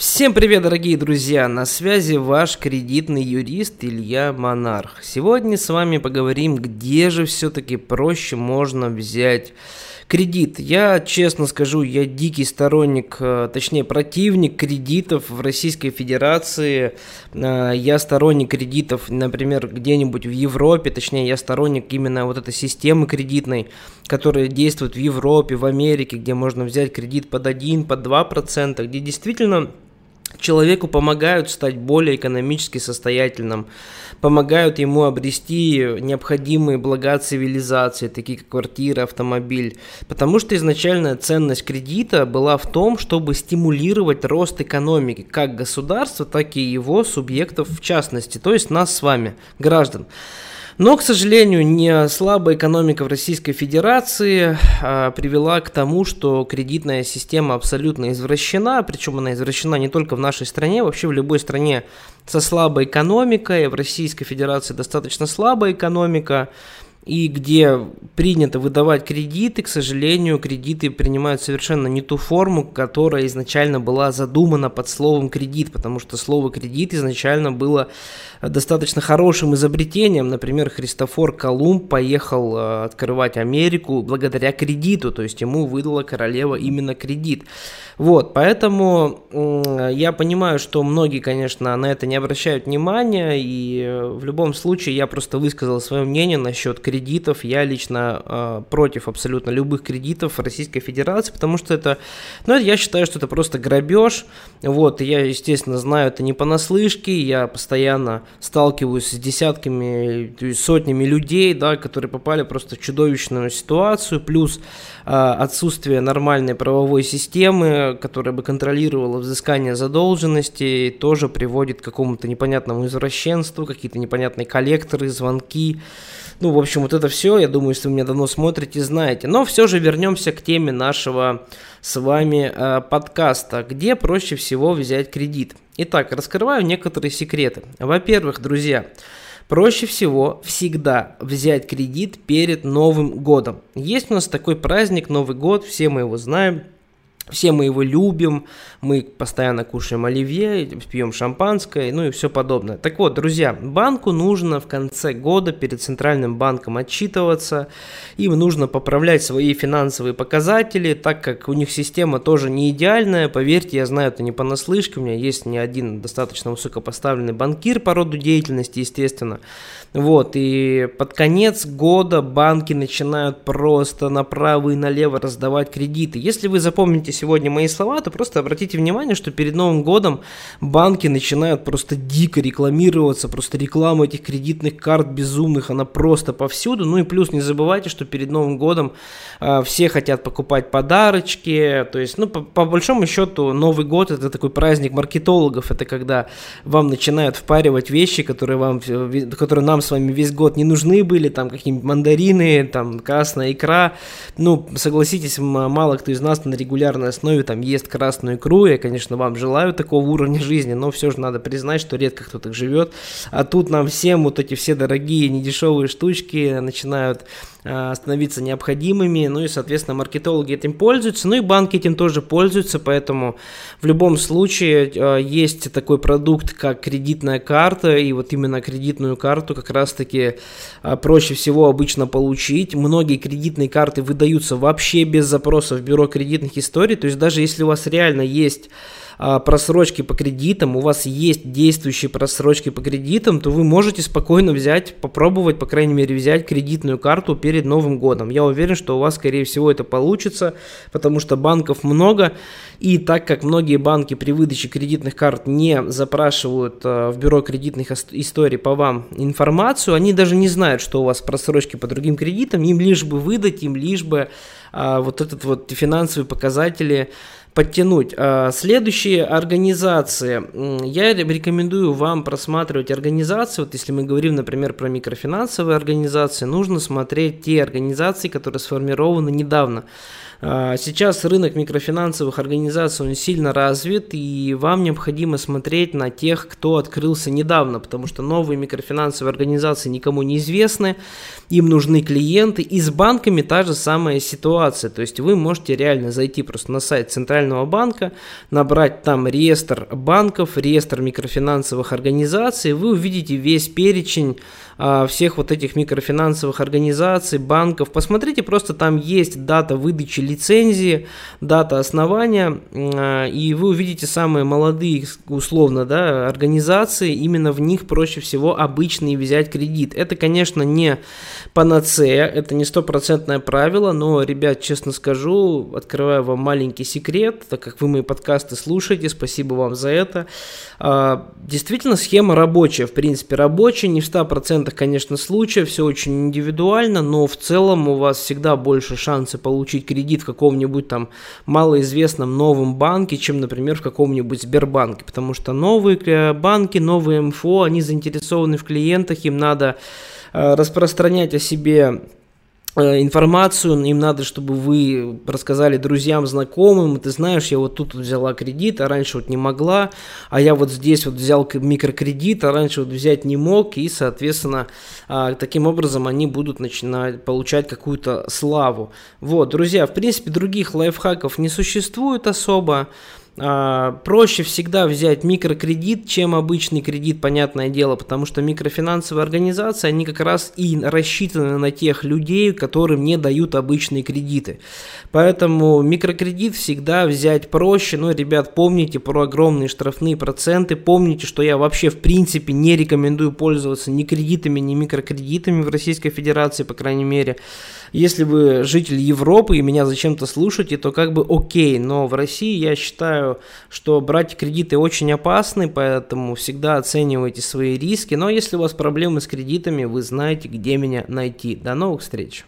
Всем привет, дорогие друзья! На связи ваш кредитный юрист Илья Монарх. Сегодня с вами поговорим, где же все-таки проще можно взять кредит. Я, честно скажу, я дикий сторонник, э, точнее противник кредитов в Российской Федерации. Э, я сторонник кредитов, например, где-нибудь в Европе, точнее, я сторонник именно вот этой системы кредитной, которая действует в Европе, в Америке, где можно взять кредит под 1, под 2%, где действительно человеку помогают стать более экономически состоятельным, помогают ему обрести необходимые блага цивилизации, такие как квартира, автомобиль. Потому что изначальная ценность кредита была в том, чтобы стимулировать рост экономики как государства, так и его субъектов в частности, то есть нас с вами, граждан. Но, к сожалению, не слабая экономика в Российской Федерации а, привела к тому, что кредитная система абсолютно извращена, причем она извращена не только в нашей стране, вообще в любой стране со слабой экономикой, в Российской Федерации достаточно слабая экономика, и где принято выдавать кредиты, к сожалению, кредиты принимают совершенно не ту форму, которая изначально была задумана под словом кредит, потому что слово кредит изначально было достаточно хорошим изобретением. Например, Христофор Колумб поехал э, открывать Америку благодаря кредиту, то есть ему выдала королева именно кредит. Вот, поэтому я понимаю, что многие, конечно, на это не обращают внимания, и э, в любом случае я просто высказал свое мнение насчет кредитов. Я лично э, против абсолютно любых кредитов Российской Федерации, потому что это, ну, я считаю, что это просто грабеж. Вот, я, естественно, знаю это не понаслышке, я постоянно сталкиваюсь с десятками, сотнями людей, да, которые попали просто в чудовищную ситуацию, плюс э, отсутствие нормальной правовой системы, которая бы контролировала взыскание задолженности, тоже приводит к какому-то непонятному извращенству, какие-то непонятные коллекторы, звонки. Ну, в общем, вот это все, я думаю, если вы меня давно смотрите, знаете. Но все же вернемся к теме нашего с вами э, подкаста, где проще всего взять кредит. Итак, раскрываю некоторые секреты. Во-первых, друзья, Проще всего всегда взять кредит перед Новым годом. Есть у нас такой праздник Новый год, все мы его знаем. Все мы его любим, мы постоянно кушаем оливье, пьем шампанское, ну и все подобное. Так вот, друзья, банку нужно в конце года перед Центральным банком отчитываться, им нужно поправлять свои финансовые показатели, так как у них система тоже не идеальная, поверьте, я знаю это не понаслышке, у меня есть не один достаточно высокопоставленный банкир по роду деятельности, естественно. Вот, и под конец года банки начинают просто направо и налево раздавать кредиты. Если вы запомните сегодня мои слова, то просто обратите внимание, что перед Новым годом банки начинают просто дико рекламироваться, просто реклама этих кредитных карт безумных, она просто повсюду. Ну и плюс не забывайте, что перед Новым годом э, все хотят покупать подарочки, то есть, ну, по, по большому счету, Новый год это такой праздник маркетологов, это когда вам начинают впаривать вещи, которые вам, которые нам с вами весь год не нужны были, там какие-нибудь мандарины, там красная икра, ну, согласитесь, мало кто из нас на регулярной основе там ест красную икру. Я, конечно, вам желаю такого уровня жизни, но все же надо признать, что редко кто так живет. А тут нам всем вот эти все дорогие, недешевые штучки начинают а, становиться необходимыми, ну и, соответственно, маркетологи этим пользуются, ну и банки этим тоже пользуются, поэтому в любом случае а, есть такой продукт, как кредитная карта, и вот именно кредитную карту как раз-таки а, проще всего обычно получить. Многие кредитные карты выдаются вообще без запроса в бюро кредитных историй, то есть даже если у вас реально есть а, просрочки по кредитам, у вас есть действующие просрочки по кредитам, то вы можете спокойно взять, попробовать, по крайней мере, взять кредитную карту перед Новым годом. Я уверен, что у вас, скорее всего, это получится, потому что банков много, и так как многие банки при выдаче кредитных карт не запрашивают а, в бюро кредитных историй по вам информацию, они даже не знают, что у вас просрочки по другим кредитам, им лишь бы выдать, им лишь бы а, вот этот вот финансовые показатели подтянуть. А, следующие организации. Я рекомендую вам просматривать организации. Вот если мы говорим, например, про микрофинансовые организации, нужно смотреть те организации, которые сформированы недавно. А, сейчас рынок микрофинансовых организаций он сильно развит, и вам необходимо смотреть на тех, кто открылся недавно, потому что новые микрофинансовые организации никому не известны, им нужны клиенты, и с банками та же самая ситуация. То есть вы можете реально зайти просто на сайт Центрального Центрального банка, набрать там реестр банков, реестр микрофинансовых организаций, вы увидите весь перечень а, всех вот этих микрофинансовых организаций, банков. Посмотрите, просто там есть дата выдачи лицензии, дата основания, а, и вы увидите самые молодые, условно, да, организации, именно в них проще всего обычный взять кредит. Это, конечно, не панацея, это не стопроцентное правило, но, ребят, честно скажу, открываю вам маленький секрет, так как вы мои подкасты слушаете, спасибо вам за это. А, действительно, схема рабочая, в принципе, рабочая, не в 100% конечно, случаев, все очень индивидуально, но в целом у вас всегда больше шансы получить кредит в каком-нибудь там малоизвестном новом банке, чем, например, в каком-нибудь Сбербанке, потому что новые банки, новые МФО, они заинтересованы в клиентах, им надо э, распространять о себе информацию, им надо, чтобы вы рассказали друзьям, знакомым, ты знаешь, я вот тут взяла кредит, а раньше вот не могла, а я вот здесь вот взял микрокредит, а раньше вот взять не мог, и, соответственно, а, таким образом они будут начинать получать какую-то славу. Вот, друзья, в принципе, других лайфхаков не существует особо, проще всегда взять микрокредит, чем обычный кредит, понятное дело, потому что микрофинансовые организации, они как раз и рассчитаны на тех людей, которым не дают обычные кредиты. Поэтому микрокредит всегда взять проще. Но, ребят, помните про огромные штрафные проценты, помните, что я вообще в принципе не рекомендую пользоваться ни кредитами, ни микрокредитами в Российской Федерации, по крайней мере. Если вы житель Европы и меня зачем-то слушаете, то как бы окей, но в России я считаю, что брать кредиты очень опасны, поэтому всегда оценивайте свои риски. Но если у вас проблемы с кредитами, вы знаете, где меня найти. До новых встреч!